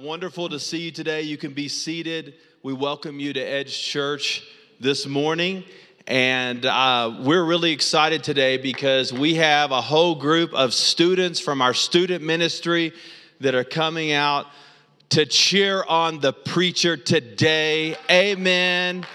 wonderful to see you today. You can be seated. We welcome you to Edge Church this morning. And uh, we're really excited today because we have a whole group of students from our student ministry that are coming out to cheer on the preacher today. Amen.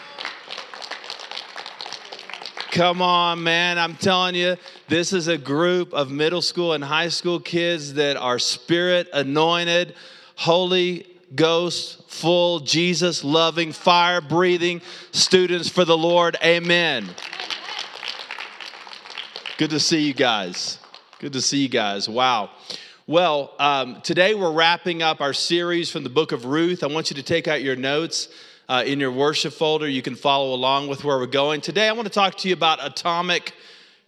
Come on, man. I'm telling you, this is a group of middle school and high school kids that are spirit anointed, Holy Ghost full, Jesus loving, fire breathing students for the Lord. Amen. Good to see you guys. Good to see you guys. Wow. Well, um, today we're wrapping up our series from the book of Ruth. I want you to take out your notes uh, in your worship folder. You can follow along with where we're going. Today, I want to talk to you about atomic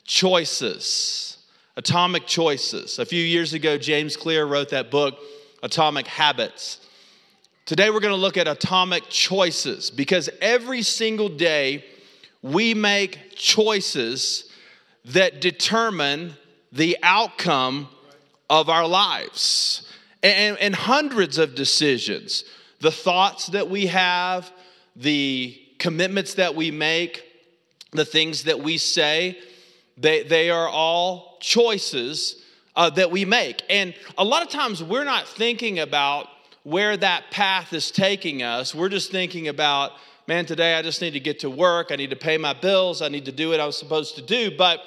choices. Atomic choices. A few years ago, James Clear wrote that book, Atomic Habits. Today, we're going to look at atomic choices because every single day we make choices that determine the outcome of our lives and, and hundreds of decisions the thoughts that we have, the commitments that we make, the things that we say, they, they are all choices uh, that we make. And a lot of times we're not thinking about where that path is taking us. We're just thinking about, man, today I just need to get to work. I need to pay my bills. I need to do what I was supposed to do. But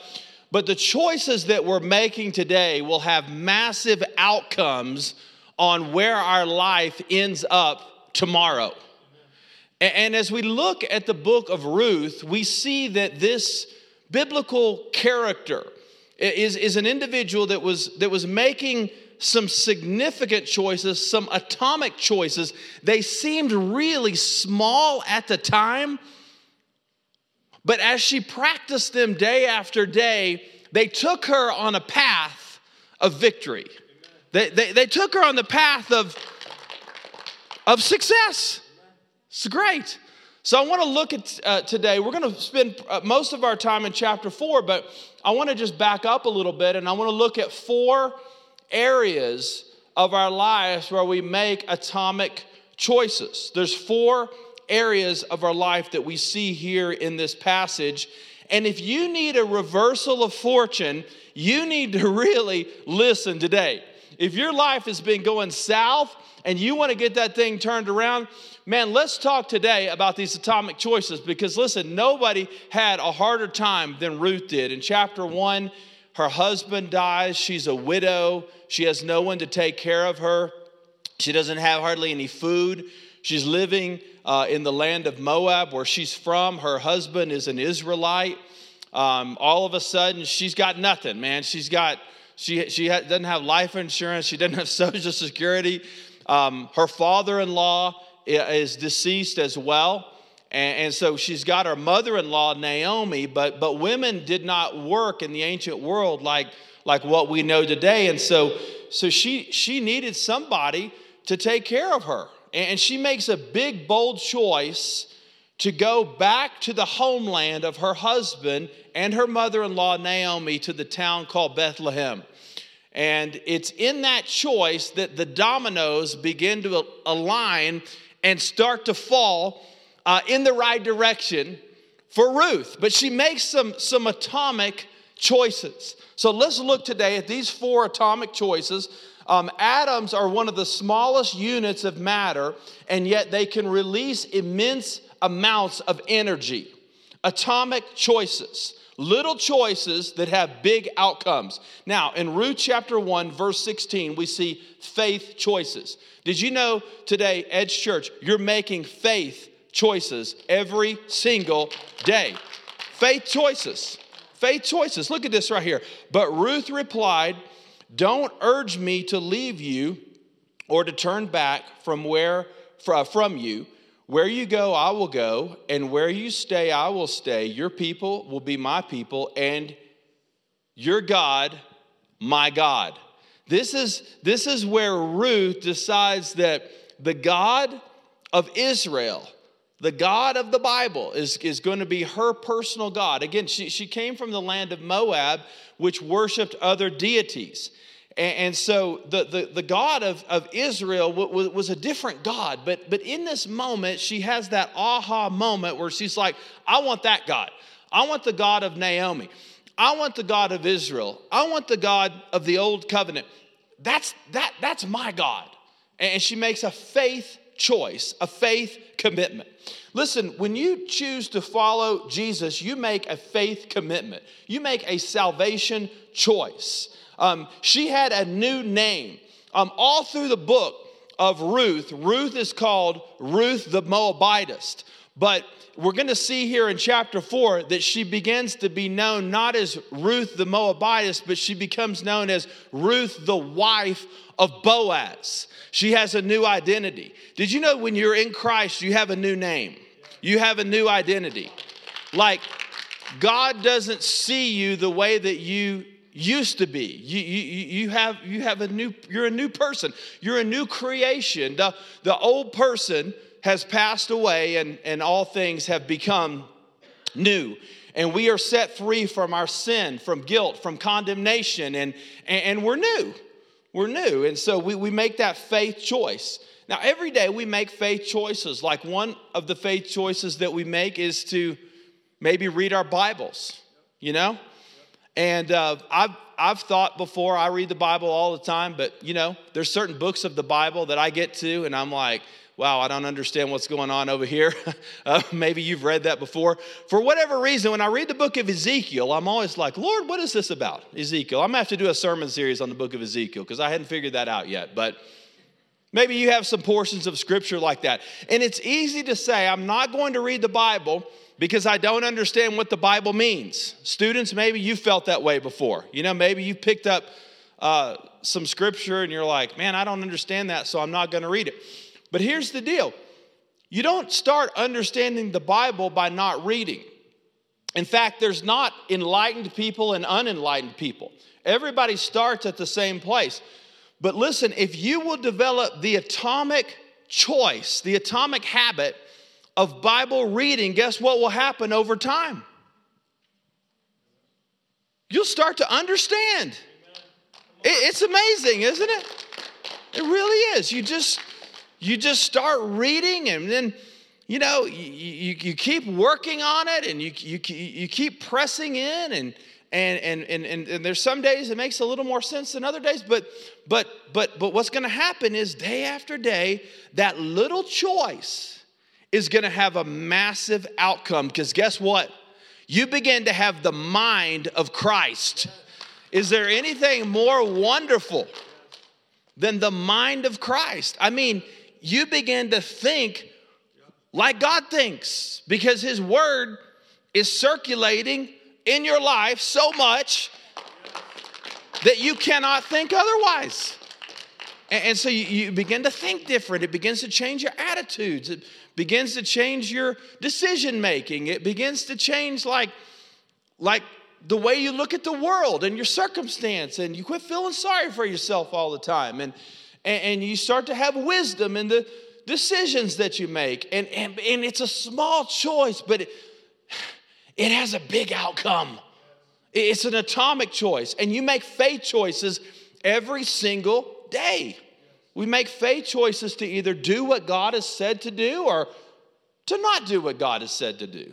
but the choices that we're making today will have massive outcomes on where our life ends up tomorrow. And as we look at the book of Ruth, we see that this biblical character is, is an individual that was, that was making some significant choices, some atomic choices. They seemed really small at the time, but as she practiced them day after day, they took her on a path of victory. They, they, they took her on the path of, of success. It's great. So I want to look at uh, today. We're going to spend uh, most of our time in chapter four, but I want to just back up a little bit and I want to look at four areas of our lives where we make atomic choices. There's four areas of our life that we see here in this passage. And if you need a reversal of fortune, you need to really listen today. If your life has been going south and you want to get that thing turned around, man, let's talk today about these atomic choices because listen, nobody had a harder time than Ruth did. In chapter one, her husband dies, she's a widow, she has no one to take care of her, she doesn't have hardly any food. She's living uh, in the land of Moab where she's from. Her husband is an Israelite. Um, all of a sudden, she's got nothing, man. She's got she, she doesn't have life insurance. She doesn't have Social Security. Um, her father in law is deceased as well. And, and so she's got her mother in law, Naomi, but, but women did not work in the ancient world like, like what we know today. And so, so she, she needed somebody to take care of her. And she makes a big, bold choice to go back to the homeland of her husband and her mother in law, Naomi, to the town called Bethlehem. And it's in that choice that the dominoes begin to align and start to fall uh, in the right direction for Ruth. But she makes some, some atomic choices. So let's look today at these four atomic choices. Um, atoms are one of the smallest units of matter, and yet they can release immense amounts of energy. Atomic choices. Little choices that have big outcomes. Now, in Ruth chapter 1, verse 16, we see faith choices. Did you know today, Edge Church, you're making faith choices every single day? Faith choices. Faith choices. Look at this right here. But Ruth replied, Don't urge me to leave you or to turn back from where from you where you go, I will go, and where you stay, I will stay. Your people will be my people, and your God, my God. This is, this is where Ruth decides that the God of Israel, the God of the Bible, is, is going to be her personal God. Again, she, she came from the land of Moab, which worshiped other deities. And, so the, the, the God of, of Israel was, was a different God. But, but in this moment, she has that aha moment where she's like, I want that God. I want the God of Naomi. I want the God of Israel. I want the God of the old covenant. That's, that, that's my God. And she makes a faith choice, a faith commitment. Listen, when you choose to follow Jesus, you make a faith commitment, you make a salvation choice. Um, she had a new name. Um, all through the book of Ruth, Ruth is called Ruth the Moabitess. But we're going to see here in chapter 4 that she begins to be known not as Ruth the Moabitess, but she becomes known as Ruth the wife of Boaz. She has a new identity. Did you know when you're in Christ, you have a new name? You have a new identity. Like, God doesn't see you the way that you used to be. You, you, you, have, you have a new, you're a new person. You're a new creation. The, the old person has passed away and, and all things have become new. And we are set free from our sin, from guilt, from condemnation, and, and, and we're new. We're new. And so we, we make that faith choice. Now, every day we make faith choices. Like one of the faith choices that we make is to maybe read our Bibles, you know? And uh, I've, I've thought before, I read the Bible all the time, but you know, there's certain books of the Bible that I get to, and I'm like, wow, I don't understand what's going on over here. uh, maybe you've read that before. For whatever reason, when I read the book of Ezekiel, I'm always like, Lord, what is this about? Ezekiel. I'm gonna have to do a sermon series on the book of Ezekiel because I hadn't figured that out yet. But maybe you have some portions of scripture like that. And it's easy to say, I'm not going to read the Bible because I don't understand what the Bible means. Students, maybe you felt that way before. You know, maybe you picked up uh, some scripture and you're like, man, I don't understand that, so I'm not going to read it. But here's the deal you don't start understanding the Bible by not reading. In fact, there's not enlightened people and unenlightened people. Everybody starts at the same place. But listen, if you will develop the atomic choice, the atomic habit of Bible reading, guess what will happen over time? You'll start to understand. It's amazing, isn't it? It really is. You just you just start reading and then you know you, you, you keep working on it and you, you, you keep pressing in and and, and, and, and, and there's some days it makes a little more sense than other days but but but but what's going to happen is day after day that little choice is going to have a massive outcome because guess what? You begin to have the mind of christ. Is there anything more wonderful than the mind of christ? I mean you begin to think like God thinks because His Word is circulating in your life so much that you cannot think otherwise. And, so you, begin to think different. It begins to change your attitudes. It begins to change your decision making. It begins to change like, like the way you look at the world and your circumstance. And you quit feeling sorry for yourself all the time. And and, and you start to have wisdom in the decisions that you make. And, and, and it's a small choice, but it, it has a big outcome. It's an atomic choice. And you make faith choices every single day. We make faith choices to either do what God has said to do or to not do what God has said to do.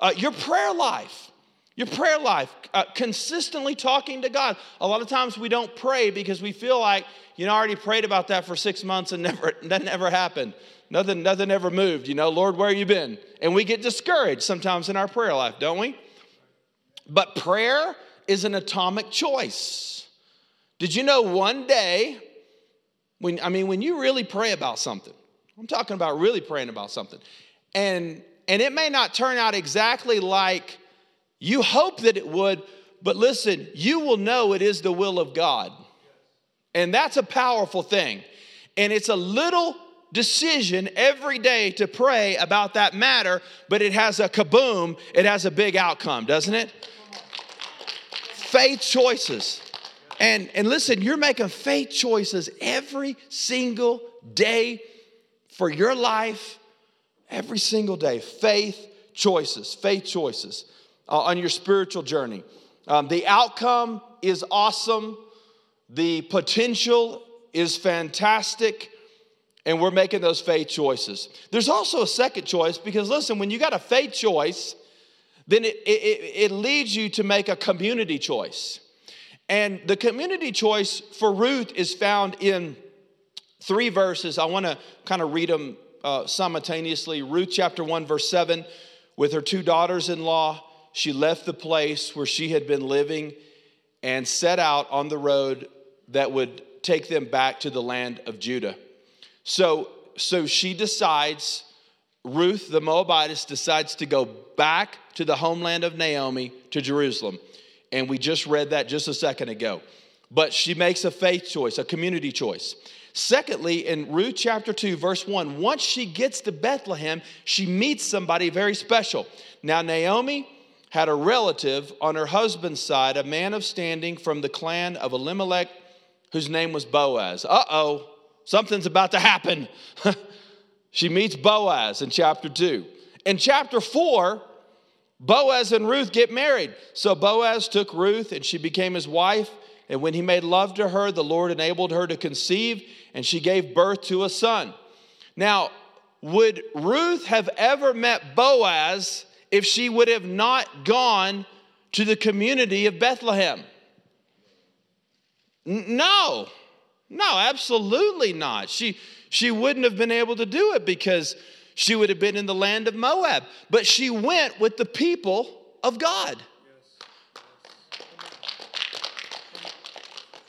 Uh, your prayer life, your prayer life, uh, consistently talking to God. A lot of times we don't pray because we feel like you know, I already prayed about that for six months and never that never happened. Nothing, nothing ever moved. You know, Lord, where you been? And we get discouraged sometimes in our prayer life, don't we? But prayer is an atomic choice. Did you know one day, when I mean, when you really pray about something, I'm talking about really praying about something, and and it may not turn out exactly like you hope that it would, but listen, you will know it is the will of God. And that's a powerful thing. And it's a little decision every day to pray about that matter, but it has a kaboom, it has a big outcome, doesn't it? Faith choices. And, and listen, you're making faith choices every single day for your life, every single day. Faith choices, faith choices uh, on your spiritual journey. Um, the outcome is awesome The potential is fantastic, and we're making those faith choices. There's also a second choice because, listen, when you got a faith choice, then it, it, it leads you to make a community choice. And the community choice for Ruth is found in three verses. I want to kind of read them uh, simultaneously. Ruth chapter 1, verse 7 with her two daughters in law, she left the place where she had been living and set out on the road that would take them back to the land of Judah. So, so she decides, Ruth the Moabitess decides to go back to the homeland of Naomi to Jerusalem. And we just read that just a second ago. But she makes a faith choice, a community choice. Secondly, in Ruth chapter 2, verse 1, once she gets to Bethlehem, she meets somebody very special. Now, Naomi had a relative on her husband's side, a man of standing from the clan of Elimelech, whose name was Boaz. Uh oh, something's about to happen. she meets Boaz in chapter 2. In chapter 4, Boaz and Ruth get married. So Boaz took Ruth and she became his wife. And when he made love to her, the Lord enabled her to conceive, and she gave birth to a son. Now, would Ruth have ever met Boaz if she would have not gone to the community of Bethlehem? No, no, absolutely not. She, she wouldn't have been able to do it because she would have been in the land of Moab. But she went with the people of God.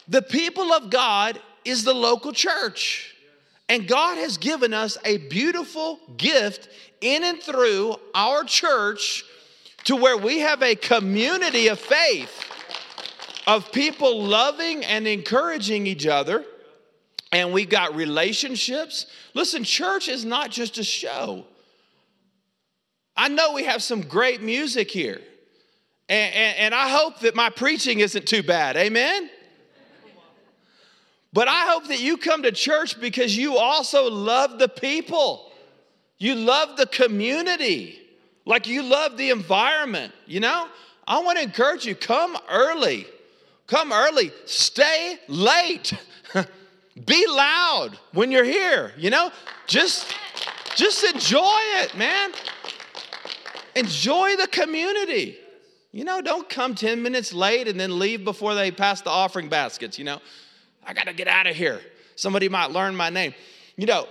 The people of God is the local church. And God has given us a beautiful gift in and through our church to where we have a community of faith of people loving and encouraging each other. And we've got relationships. Listen, church is not just a show. I know we have some great music here. And, and, and I hope that my preaching isn't too bad. Amen? But I hope that you come to church because you also love the people. You love the community. Like you love the environment, you know? I want to encourage you come early. Come early. Stay late. Be loud when you're here, you know? Just just enjoy it, man. Enjoy the community. You know, don't come 10 minutes late and then leave before they pass the offering baskets, you know? I got to get out of here. Somebody might learn my name. You know,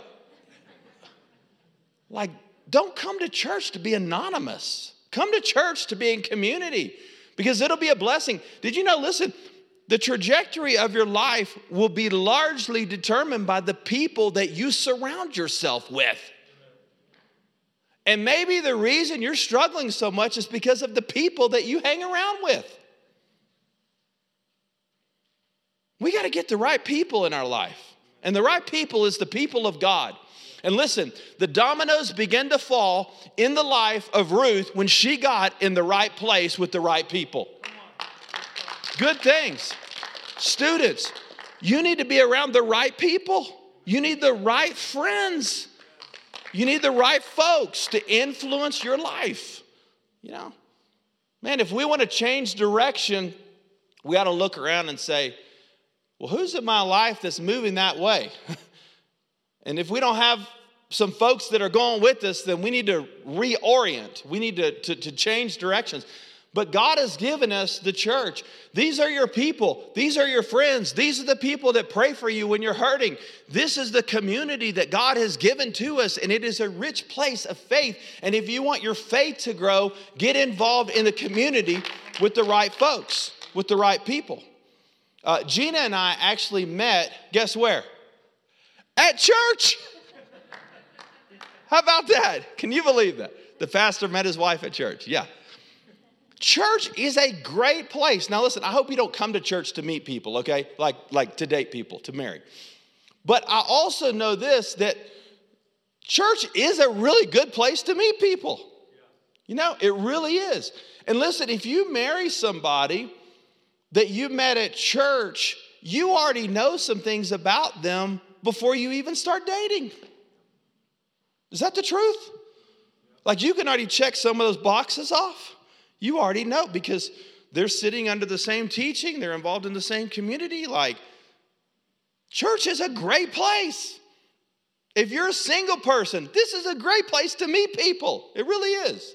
like, don't come to church to be anonymous. Come to church to be in community because it'll be a blessing. Did you know, listen, the trajectory of your life will be largely determined by the people that you surround yourself with. And maybe the reason you're struggling so much is because of the people that you hang around with. We got to get the right people in our life. And the right people is the people of God. And listen, the dominoes begin to fall in the life of Ruth when she got in the right place with the right people. Good things. Students, you need to be around the right people. You need the right friends. You need the right folks to influence your life. You know, man, if we want to change direction, we got to look around and say, well, who's in my life that's moving that way? and if we don't have some folks that are going with us, then we need to reorient. We need to, to, to, change directions. But God has given us the church. These are your people. These are your friends. These are the people that pray for you when you're hurting. This is the community that God has given to us, and it is a rich place of faith. And if you want your faith to grow, get involved in the community with the right folks, with the right people. Uh, Gina and I actually met, guess where? At church. How about that? Can you believe that? The pastor met his wife at church. Yeah. Church is a great place. Now listen, I hope you don't come to church to meet people, okay? Like like to date people, to marry. But I also know this that church is a really good place to meet people. You know, it really is. And listen, if you marry somebody that you met at church, you already know some things about them before you even start dating. Is that the truth? Like you can already check some of those boxes off. You already know because they're sitting under the same teaching, they're involved in the same community. Like Church is a great place. If you're a single person, this is a great place to meet people. It really is.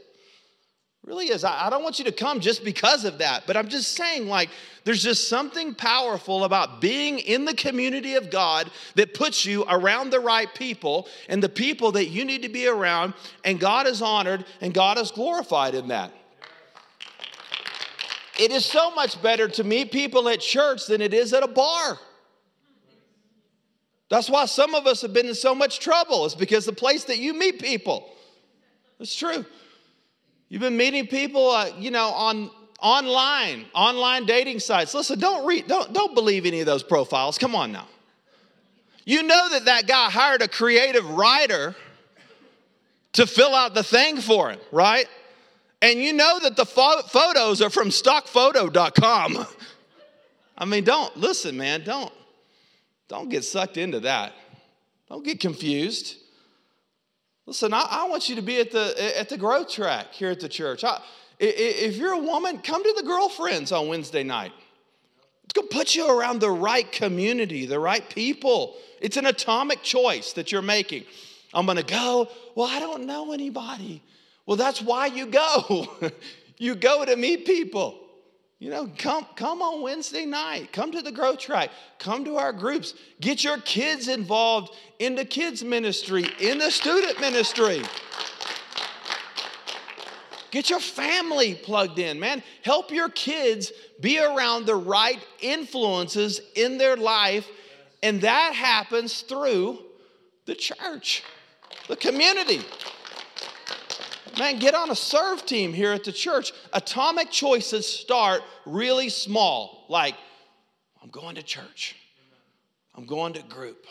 Really is. I, I don't want you to come just because of that, but I'm just saying, like, there's just something powerful about being in the community of God that puts you around the right people and the people that you need to be around, and God is honored and God is glorified in that. It is so much better to meet people at church than it is at a bar. That's why some of us have been in so much trouble. It's because the place that you meet people. It's true. You've been meeting people, uh, you know, on online, online dating sites. Listen, don't read, don't, don't believe any of those profiles. Come on now. You know that that guy hired a creative writer to fill out the thing for him, right? And you know that the fo- photos are from stockphoto.com. I mean, don't listen, man, don't don't get sucked into that. Don't get confused. Listen, I, I, want you to be at the, at the growth track here at the church. I, if you're a woman, come to the girlfriends on Wednesday night. It's going to put you around the right community, the right people. It's an atomic choice that you're making. I'm going to go. Well, I don't know anybody. Well, that's why you go. you go to meet people. You know, come, come on Wednesday night. Come to the growth track. Come to our groups. Get your kids involved in the kids' ministry, in the student ministry. Get your family plugged in, man. Help your kids be around the right influences in their life. And that happens through the church, the community. Man, get on a serve team here at the church. Atomic choices start really small, like, I'm going to church, I'm going to group,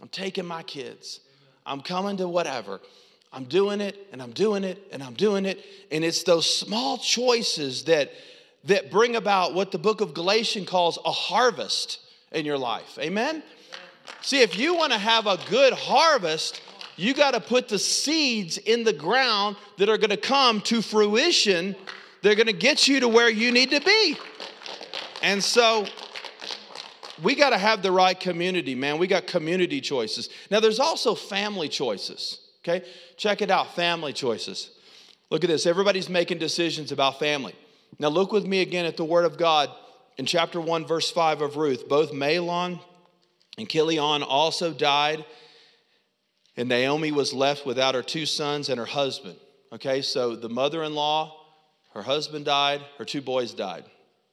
I'm taking my kids, I'm coming to whatever. I'm doing it and I'm doing it and I'm doing it. And it's those small choices that, that bring about what the book of Galatians calls a harvest in your life. Amen? See, if you want to have a good harvest, you got to put the seeds in the ground that are going to come to fruition. They're going to get you to where you need to be. And so we got to have the right community, man. We got community choices. Now, there's also family choices, okay? Check it out family choices. Look at this. Everybody's making decisions about family. Now, look with me again at the Word of God in chapter 1, verse 5 of Ruth. Both Mahlon and Chilion also died and Naomi was left without her two sons and her husband. Okay, so the mother in law, her husband died, her two boys died.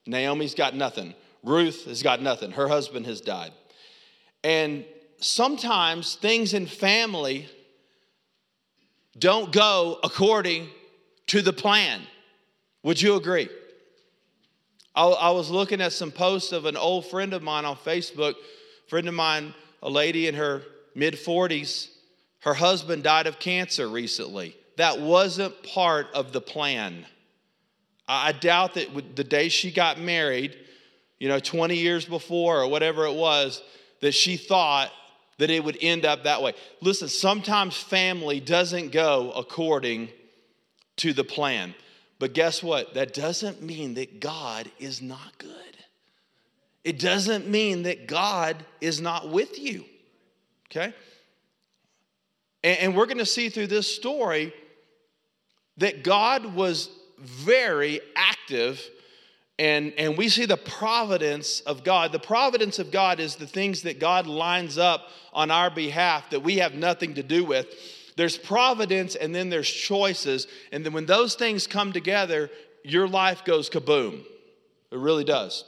Naomi's got nothing. Ruth has got nothing. Her husband has died. And sometimes things in family don't go according to the plan. Would you agree? I, I, was looking at some posts of an old friend of mine on Facebook, friend of mine, a lady in her mid 40s, her husband died of cancer recently. That wasn't part of the plan. I doubt that the day she got married, you know, 20 years before or whatever it was, that she thought that it would end up that way. Listen, sometimes family doesn't go according to the plan. But guess what? That doesn't mean that God is not good. It doesn't mean that God is not with you. Okay? And, we're going to see through this story that God was very active and, and we see the providence of God. The providence of God is the things that God lines up on our behalf that we have nothing to do with. There's providence and then there's choices. And then when those things come together, your life goes kaboom. It really does.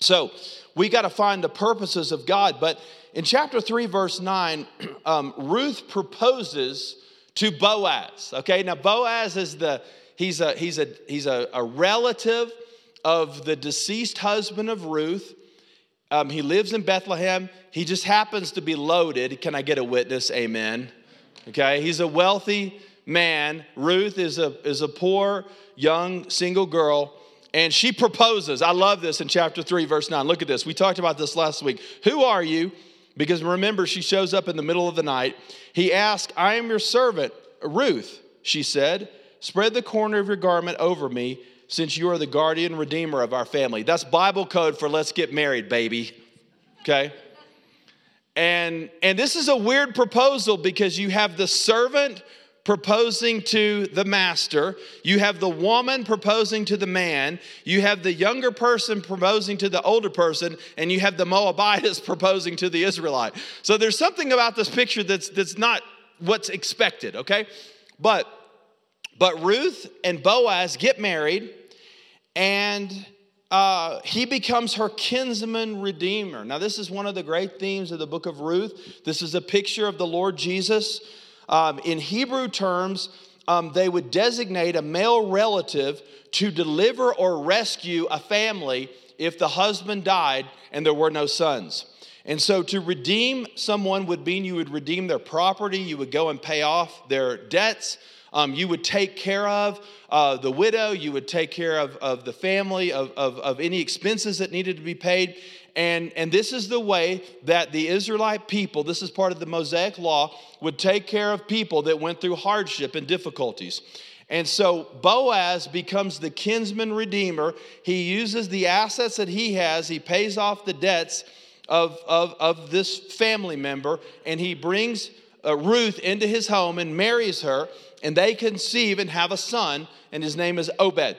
So we got to find the purposes of God. But in chapter 3, verse 9, um, Ruth proposes to Boaz. Okay, now Boaz is the, he's a, he's a, he's a, a relative of the deceased husband of Ruth. Um, he lives in Bethlehem. He just happens to be loaded. Can I get a witness? Amen. Okay, he's a wealthy man. Ruth is a, is a poor, young, single girl and she proposes. I love this in chapter 3, verse 9. Look at this. We talked about this last week. Who are you? Because remember, she shows up in the middle of the night. He asked, I am your servant, Ruth, she said. Spread the corner of your garment over me, since you are the guardian redeemer of our family. That's Bible code for let's get married, baby. Okay? And, and this is a weird proposal because you have the servant proposing to the master, you have the woman proposing to the man, you have the younger person proposing to the older person, and you have the Moabitess proposing to the Israelite. So there's something about this picture that's, that's not what's expected, okay? But, but Ruth and Boaz get married, and uh, he becomes her kinsman redeemer. Now, this is one of the great themes of the book of Ruth. This is a picture of the Lord Jesus. Um, in Hebrew terms, um, they would designate a male relative to deliver or rescue a family if the husband died and there were no sons. And so to redeem someone would mean you would redeem their property, you would go and pay off their debts, um, you would take care of uh, the widow, you would take care of, of the family, of, of, of any expenses that needed to be paid. And, and this is the way that the Israelite people, this is part of the Mosaic law, would take care of people that went through hardship and difficulties. And so Boaz becomes the kinsman redeemer. He uses the assets that he has, he pays off the debts of, of, of this family member, and he brings uh, Ruth into his home and marries her and they conceive and have a son, and his name is Obed.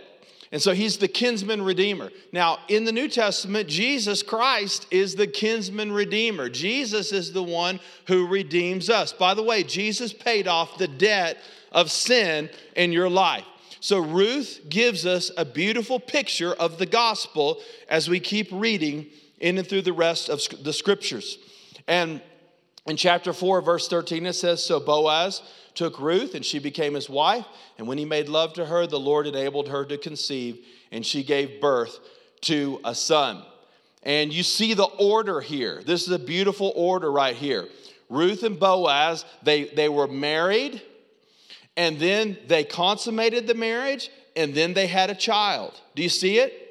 And so he's the kinsman redeemer. Now, in the New Testament, Jesus Christ is the kinsman redeemer. Jesus is the one who redeems us. By the way, Jesus paid off the debt of sin in your life. So Ruth gives us a beautiful picture of the gospel as we keep reading in and through the rest of the scriptures. And in chapter 4, verse 13, it says So Boaz took Ruth, and she became his wife. And when he made love to her, the Lord enabled her to conceive, and she gave birth to a son. And you see the order here. This is a beautiful order right here. Ruth and Boaz, they, they were married, and then they consummated the marriage, and then they had a child. Do you see it?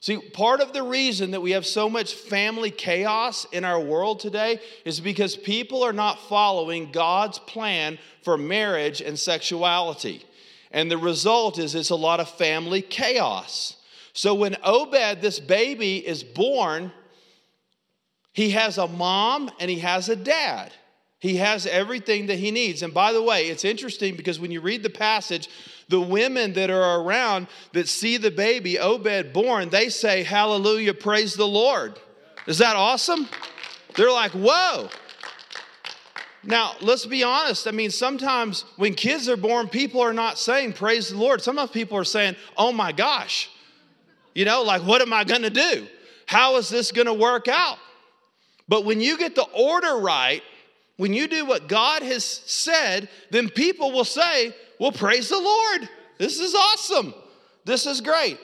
See, part of the reason that we have so much family chaos in our world today is because people are not following God's plan for marriage and sexuality. And the result is it's a lot of family chaos. So when Obed, this baby, is born, he has a mom and he has a dad. He has everything that he needs. And by the way, it's interesting because when you read the passage, the women that are around that see the baby Obed born, they say, Hallelujah, praise the Lord. Is that awesome? They're like, Whoa. Now, let's be honest. I mean, sometimes when kids are born, people are not saying, Praise the Lord. Sometimes people are saying, Oh my gosh. You know, like, what am I going to do? How is this going to work out? But when you get the order right, when you do what God has said, then people will say, Well, praise the Lord. This is awesome. This is great.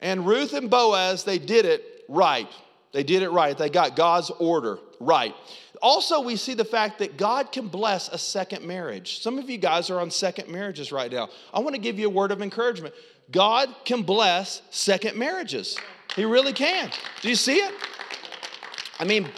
And Ruth and Boaz, they did it right. They did it right. They got God's order right. Also, we see the fact that God can bless a second marriage. Some of you guys are on second marriages right now. I want to give you a word of encouragement. God can bless second marriages. He really can. Do you see it? I mean,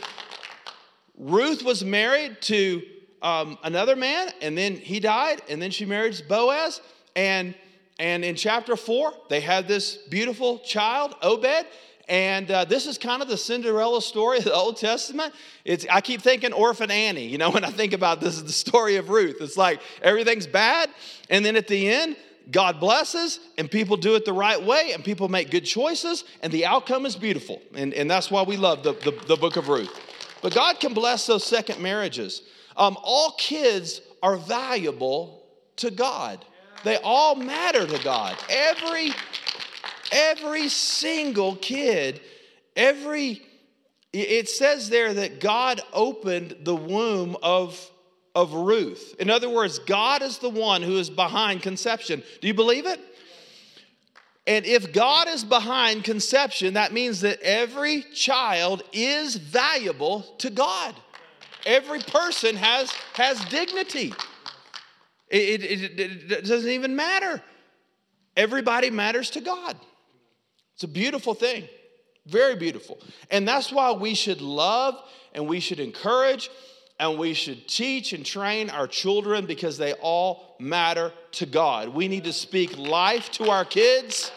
Ruth was married to um, another man, and then he died, and then she married Boaz. And, and in chapter four, they had this beautiful child, Obed. And uh, this is kind of the Cinderella story of the Old Testament. It's, I keep thinking Orphan Annie, you know, when I think about this, is the story of Ruth. It's like everything's bad, and then at the end, God blesses, and people do it the right way, and people make good choices, and the outcome is beautiful. And, and that's why we love the, the, the book of Ruth. But God can bless those second marriages. Um, all kids are valuable to God. They all matter to God. Every every single kid, every it says there that God opened the womb of of Ruth. In other words, God is the one who is behind conception. Do you believe it? And if God is behind conception, that means that every child is valuable to God. Every person has, has dignity. It, it, it, it doesn't even matter. Everybody matters to God. It's a beautiful thing, very beautiful. And that's why we should love and we should encourage and we should teach and train our children because they all matter to God. We need to speak life to our kids.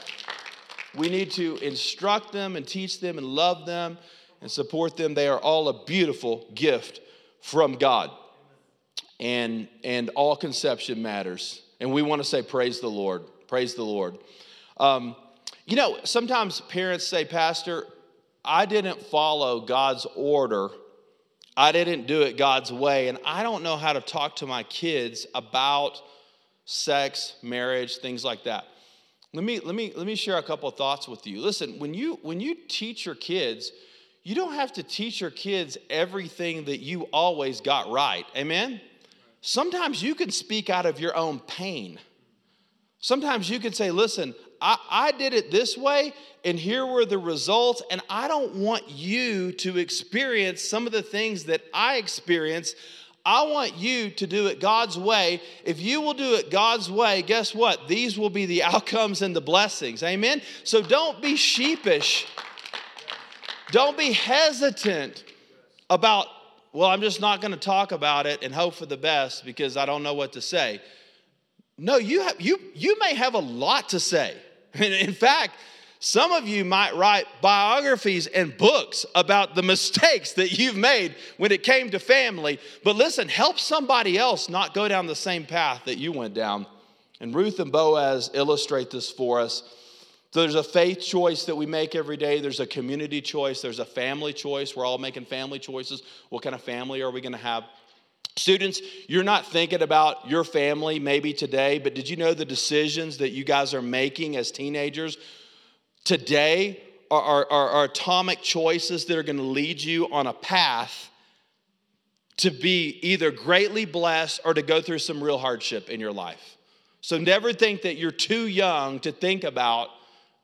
We need to instruct them and teach them and love them and support them. They are all a beautiful gift from God. And, and all conception matters. And we want to say, Praise the Lord. Praise the Lord. Um, you know, sometimes parents say, Pastor, I didn't follow God's order. I didn't do it God's way. And I don't know how to talk to my kids about sex, marriage, things like that. Let me, let me, let me share a couple thoughts with you. Listen, when you, when you teach your kids, you don't have to teach your kids everything that you always got right. Amen? Sometimes you can speak out of your own pain. Sometimes you can say, listen, I, I, did it this way, and here were the results, and I don't want you to experience some of the things that I experienced. I want you to do it God's way. If you will do it God's way, guess what? These will be the outcomes and the blessings. Amen? So don't be sheepish. Don't be hesitant about, well, I'm just not going to talk about it and hope for the best because I don't know what to say. No, you, have, you, you may have a lot to say. In fact, some of you might write biographies and books about the mistakes that you've made when it came to family. But listen, help somebody else not go down the same path that you went down. And Ruth and Boaz illustrate this for us. So there's a faith choice that we make every day. There's a community choice. There's a family choice. We're all making family choices. What kind of family are we going to have? Students, you're not thinking about your family maybe today, but did you know the decisions that you guys are making as teenagers today are, are, are, are atomic choices that are going to lead you on a path to be either greatly blessed or to go through some real hardship in your life. So never think that you're too young to think about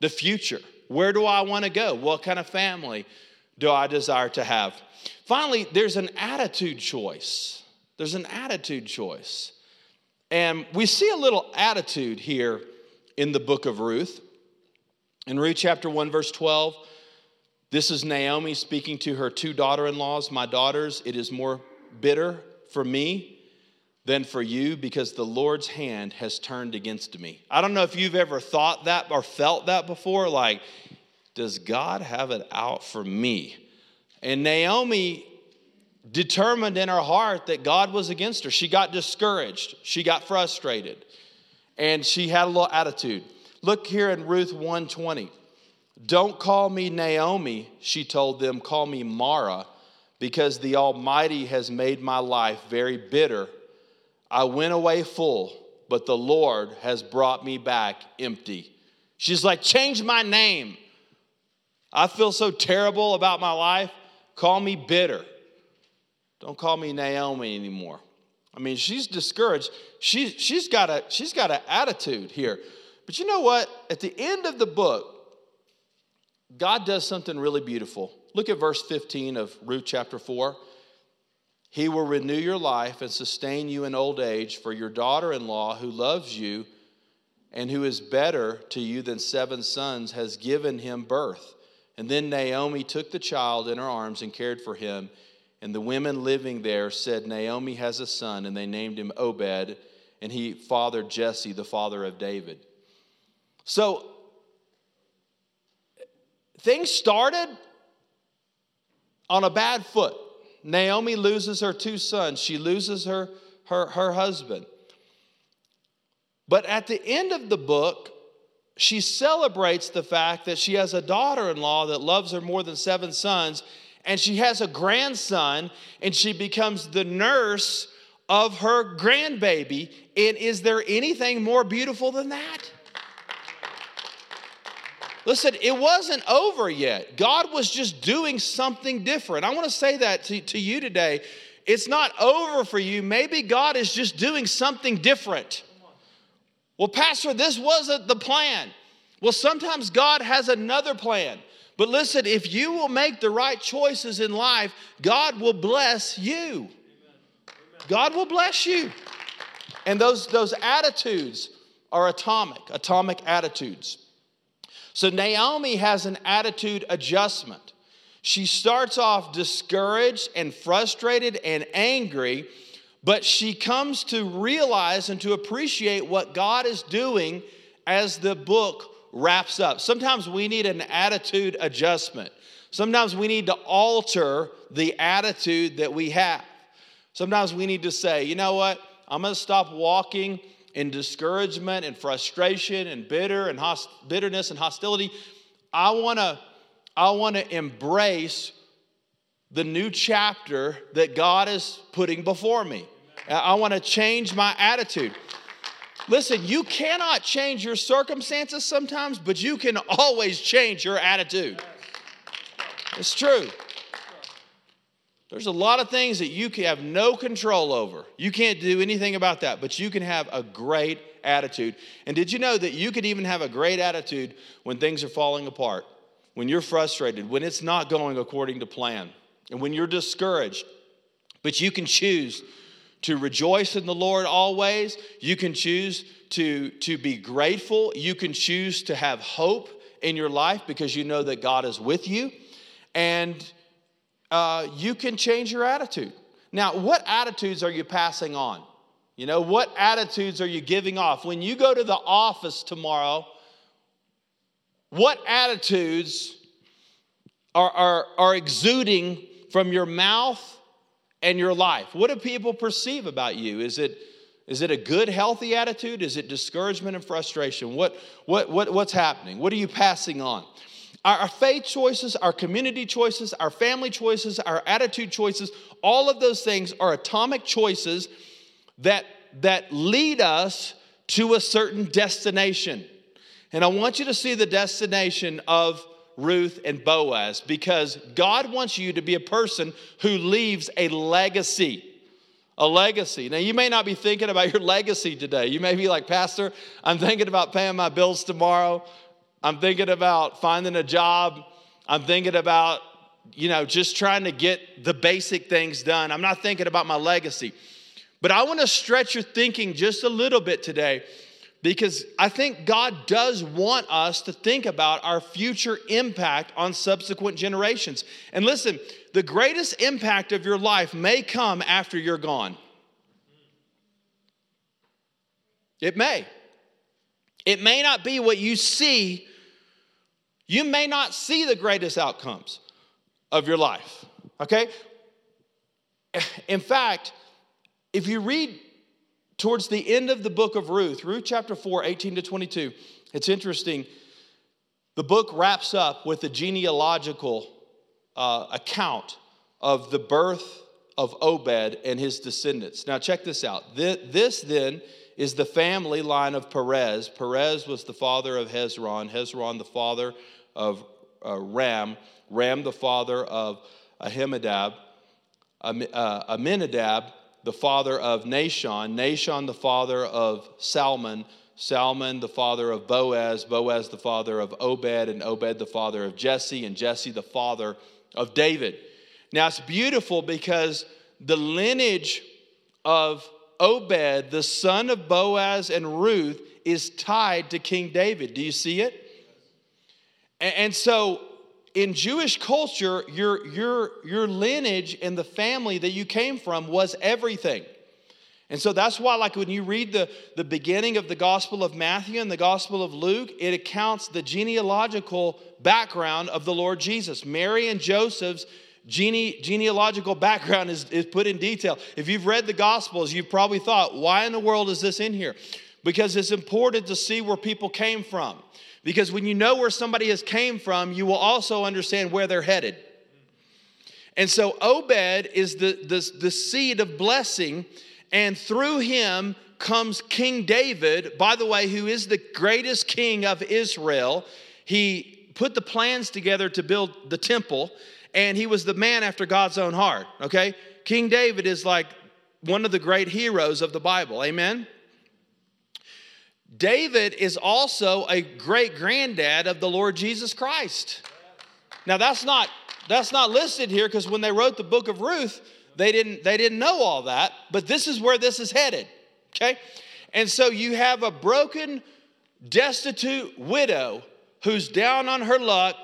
the future. Where do I want to go? What kind of family do I desire to have? Finally, there's an attitude choice. There's an attitude choice. And we see a little attitude here in the book of Ruth. In Ruth chapter 1, verse 12, this is Naomi speaking to her two daughter in laws. My daughters, it is more bitter for me than for you because the Lord's hand has turned against me. I don't know if you've ever thought that or felt that before. Like, does God have it out for me? And Naomi determined in her heart that God was against her. She got discouraged, she got frustrated, and she had a little attitude. Look here in Ruth 120. Don't call me Naomi, she told them, call me Mara, because the Almighty has made my life very bitter. I went away full, but the Lord has brought me back empty. She's like, change my name. I feel so terrible about my life. Call me bitter. Don't call me Naomi anymore. I mean, she's discouraged. She, she's got a she's got an attitude here. But you know what? At the end of the book, God does something really beautiful. Look at verse 15 of Ruth chapter 4. He will renew your life and sustain you in old age, for your daughter in law, who loves you and who is better to you than seven sons, has given him birth. And then Naomi took the child in her arms and cared for him. And the women living there said, Naomi has a son, and they named him Obed, and he fathered Jesse, the father of David. So things started on a bad foot. Naomi loses her two sons, she loses her, her, her husband. But at the end of the book, she celebrates the fact that she has a daughter in law that loves her more than seven sons and she has a grandson, and she becomes the nurse of her grandbaby. And is there anything more beautiful than that? Listen, it wasn't over yet. God was just doing something different. I want to say that to, to you today. It's not over for you. Maybe God is just doing something different. Well, Pastor, this wasn't the plan. Well, sometimes God has another plan. But listen, if you will make the right choices in life, God will bless you. God will bless you. And those, those attitudes are atomic, atomic attitudes. So Naomi has an attitude adjustment. She starts off discouraged and frustrated and angry, but she comes to realize and to appreciate what God is doing as the book wraps up. Sometimes we need an attitude adjustment. Sometimes we need to alter the attitude that we have. Sometimes we need to say, you know what? I'm going to stop walking in discouragement and frustration and bitter and host- bitterness and hostility. I want to I want to embrace the new chapter that God is putting before me. I want to change my attitude. Listen, you cannot change your circumstances sometimes, but you can always change your attitude. It's true. There's a lot of things that you can have no control over. You can't do anything about that, but you can have a great attitude. And did you know that you could even have a great attitude when things are falling apart, when you're frustrated, when it's not going according to plan, and when you're discouraged? But you can choose to rejoice in the Lord always. You can choose to, to be grateful. You can choose to have hope in your life because you know that God is with you. And uh, you can change your attitude. Now, what attitudes are you passing on? You know, what attitudes are you giving off? When you go to the office tomorrow, what attitudes are, are, are exuding from your mouth and your life? What do people perceive about you? Is it, is it a good, healthy attitude? Is it discouragement and frustration? What, what, what, what's happening? What are you passing on? Our, our faith choices, our community choices, our family choices, our attitude choices, all of those things are atomic choices that, that lead us to a certain destination. And I want you to see the destination of Ruth, and Boaz because God wants you to be a person who leaves a legacy. A legacy. Now, you may not be thinking about your legacy today. You may be like, Pastor, I'm thinking about paying my bills tomorrow. I'm thinking about finding a job. I'm thinking about, you know, just trying to get the basic things done. I'm not thinking about my legacy. But I want to stretch your thinking just a little bit today because I think God does want us to think about our future impact on subsequent generations. And listen, the greatest impact of your life may come after you're gone. It may. It may not be what you see. You may not see the greatest outcomes of your life, okay? In fact, if you read towards the end of the book of Ruth, Ruth chapter 4, 18 to 22, it's interesting. The book wraps up with a genealogical uh, account of the birth of Obed and his descendants. Now, check this out. This then is the family line of Perez. Perez was the father of Hezron, Hezron, the father of uh, Ram, Ram, the father of Ahimadab, uh, Aminadab, the father of Nahshon, Nahshon the father of Salmon, Salmon the father of Boaz, Boaz the father of Obed, and Obed the father of Jesse, and Jesse the father of David. Now it's beautiful because the lineage of Obed, the son of Boaz and Ruth, is tied to King David. Do you see it? And so in Jewish culture, your, your, your lineage and the family that you came from was everything. And so that's why, like when you read the, the beginning of the Gospel of Matthew and the Gospel of Luke, it accounts the genealogical background of the Lord Jesus. Mary and Joseph's gene, genealogical background is, is put in detail. If you've read the Gospels, you've probably thought, why in the world is this in here? Because it's important to see where people came from. Because when you know where somebody has came from, you will also understand where they're headed. And so Obed is the, the, the seed of blessing, and through him comes King David, by the way, who is the greatest king of Israel. He put the plans together to build the temple, and he was the man after God's own heart, okay? King David is like one of the great heroes of the Bible, amen? David is also a great granddad of the Lord Jesus Christ. Now that's not that's not listed here because when they wrote the book of Ruth, they didn't they didn't know all that, but this is where this is headed. Okay? And so you have a broken, destitute widow who's down on her luck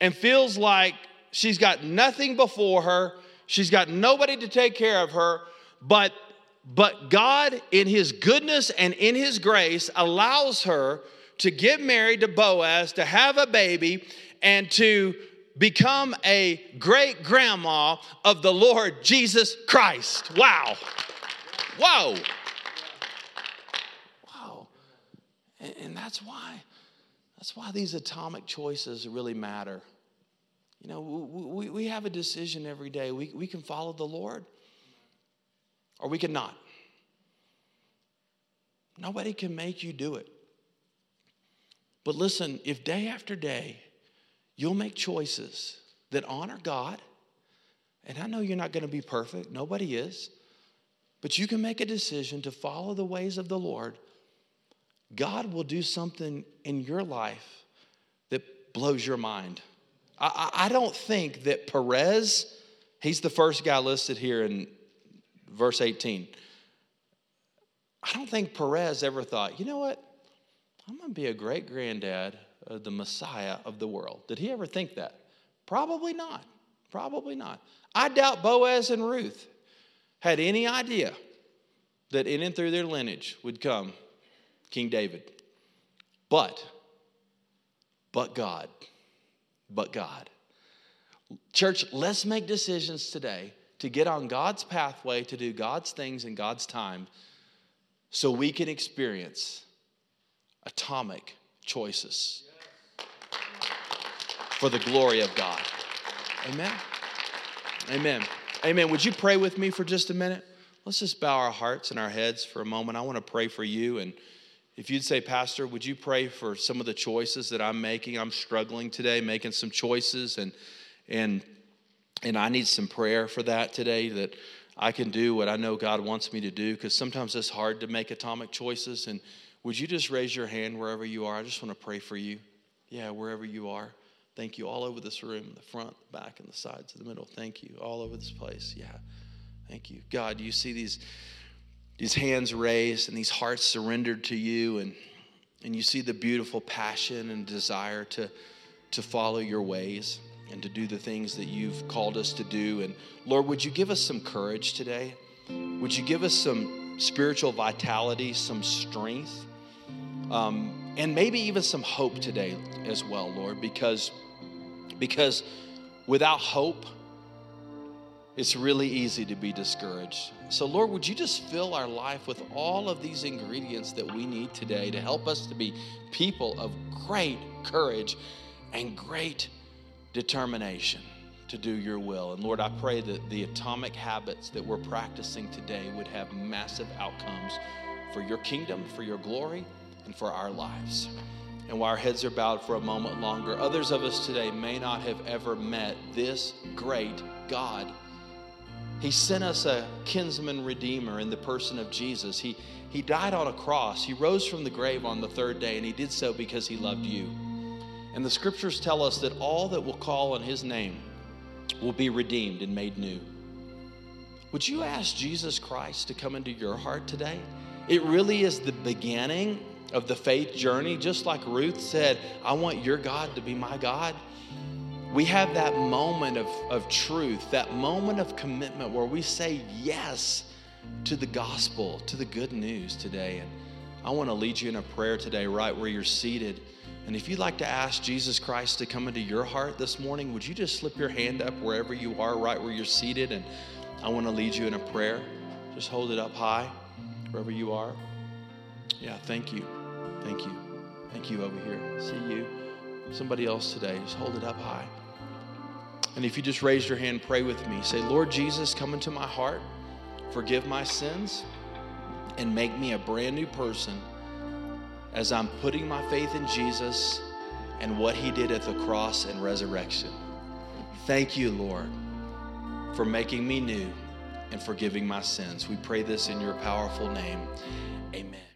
and feels like she's got nothing before her, she's got nobody to take care of her, but but God, in His goodness and in His grace, allows her to get married to Boaz, to have a baby, and to become a great grandma of the Lord Jesus Christ. Wow. Whoa. Wow. And, and that's why, that's why these atomic choices really matter. You know, we, we have a decision every day. We, we can follow the Lord or we can not. Nobody can make you do it. But listen, if day after day you'll make choices that honor God, and I know you're not going to be perfect, nobody is, but you can make a decision to follow the ways of the Lord, God will do something in your life that blows your mind. I, I, don't think that Perez, he's the first guy listed here in verse 18. I don't think Perez ever thought, you know what? I'm going to be a great granddad of the Messiah of the world. Did he ever think that? Probably not. Probably not. I doubt Boaz and Ruth had any idea that in and through their lineage would come King David. But, but God, but God. Church, let's make decisions today to get on God's pathway to do God's things in God's time so we can experience atomic choices for the glory of God. Amen. Amen. Amen. Would you pray with me for just a minute? Let's just bow our hearts and our heads for a moment. I want to pray for you. And if you'd say, Pastor, would you pray for some of the choices that I'm making? I'm struggling today, making some choices, and and and I need some prayer for that today that I can do what I know God wants me to do because sometimes it's hard to make atomic choices. And would you just raise your hand wherever you are? I just want to pray for you. Yeah, wherever you are. Thank you. All over this room, the front, the back, and the sides, of the middle. Thank you. All over this place. Yeah. Thank you. God, you see these, these hands raised and these hearts surrendered to you, and, and you see the beautiful passion and desire to, to follow your ways and to do the things that you've called us to do. And Lord, would you give us some courage today? Would you give us some spiritual vitality, some strength, um, and maybe even some hope today as well, Lord? Because, because without hope, it's really easy to be discouraged. So, Lord, would you just fill our life with all of these ingredients that we need today to help us to be people of great courage and great determination to do your will. And Lord, I pray that the atomic habits that we're practicing today would have massive outcomes for your kingdom, for your glory, and for our lives. And while our heads are bowed for a moment longer, others of us today may not have ever met this great God. He sent us a kinsman redeemer in the person of Jesus. He, he died on a cross. He rose from the grave on the third day, and he did so because he loved you. And the scriptures tell us that all that will call on his name will be redeemed and made new. Would you ask Jesus Christ to come into your heart today? It really is the beginning of the faith journey, just like Ruth said, I want your God to be my God. We have that moment of, of truth, that moment of commitment where we say yes to the gospel, to the good news today. And I want to lead you in a prayer today, right where you're seated. And if you'd like to ask Jesus Christ to come into your heart this morning, would you just slip your hand up wherever you are, right where you're seated? And I want to lead you in a prayer. Just hold it up high, wherever you are. Yeah, thank you. Thank you. Thank you over here. See you. Somebody else today. Just hold it up high. And if you just raise your hand, pray with me. Say, Lord Jesus, come into my heart, forgive my sins, and make me a brand new person as I'm putting my faith in Jesus and what he did at the cross and resurrection. Thank you, Lord, for making me new and forgiving my sins. We pray this in your powerful name. Amen.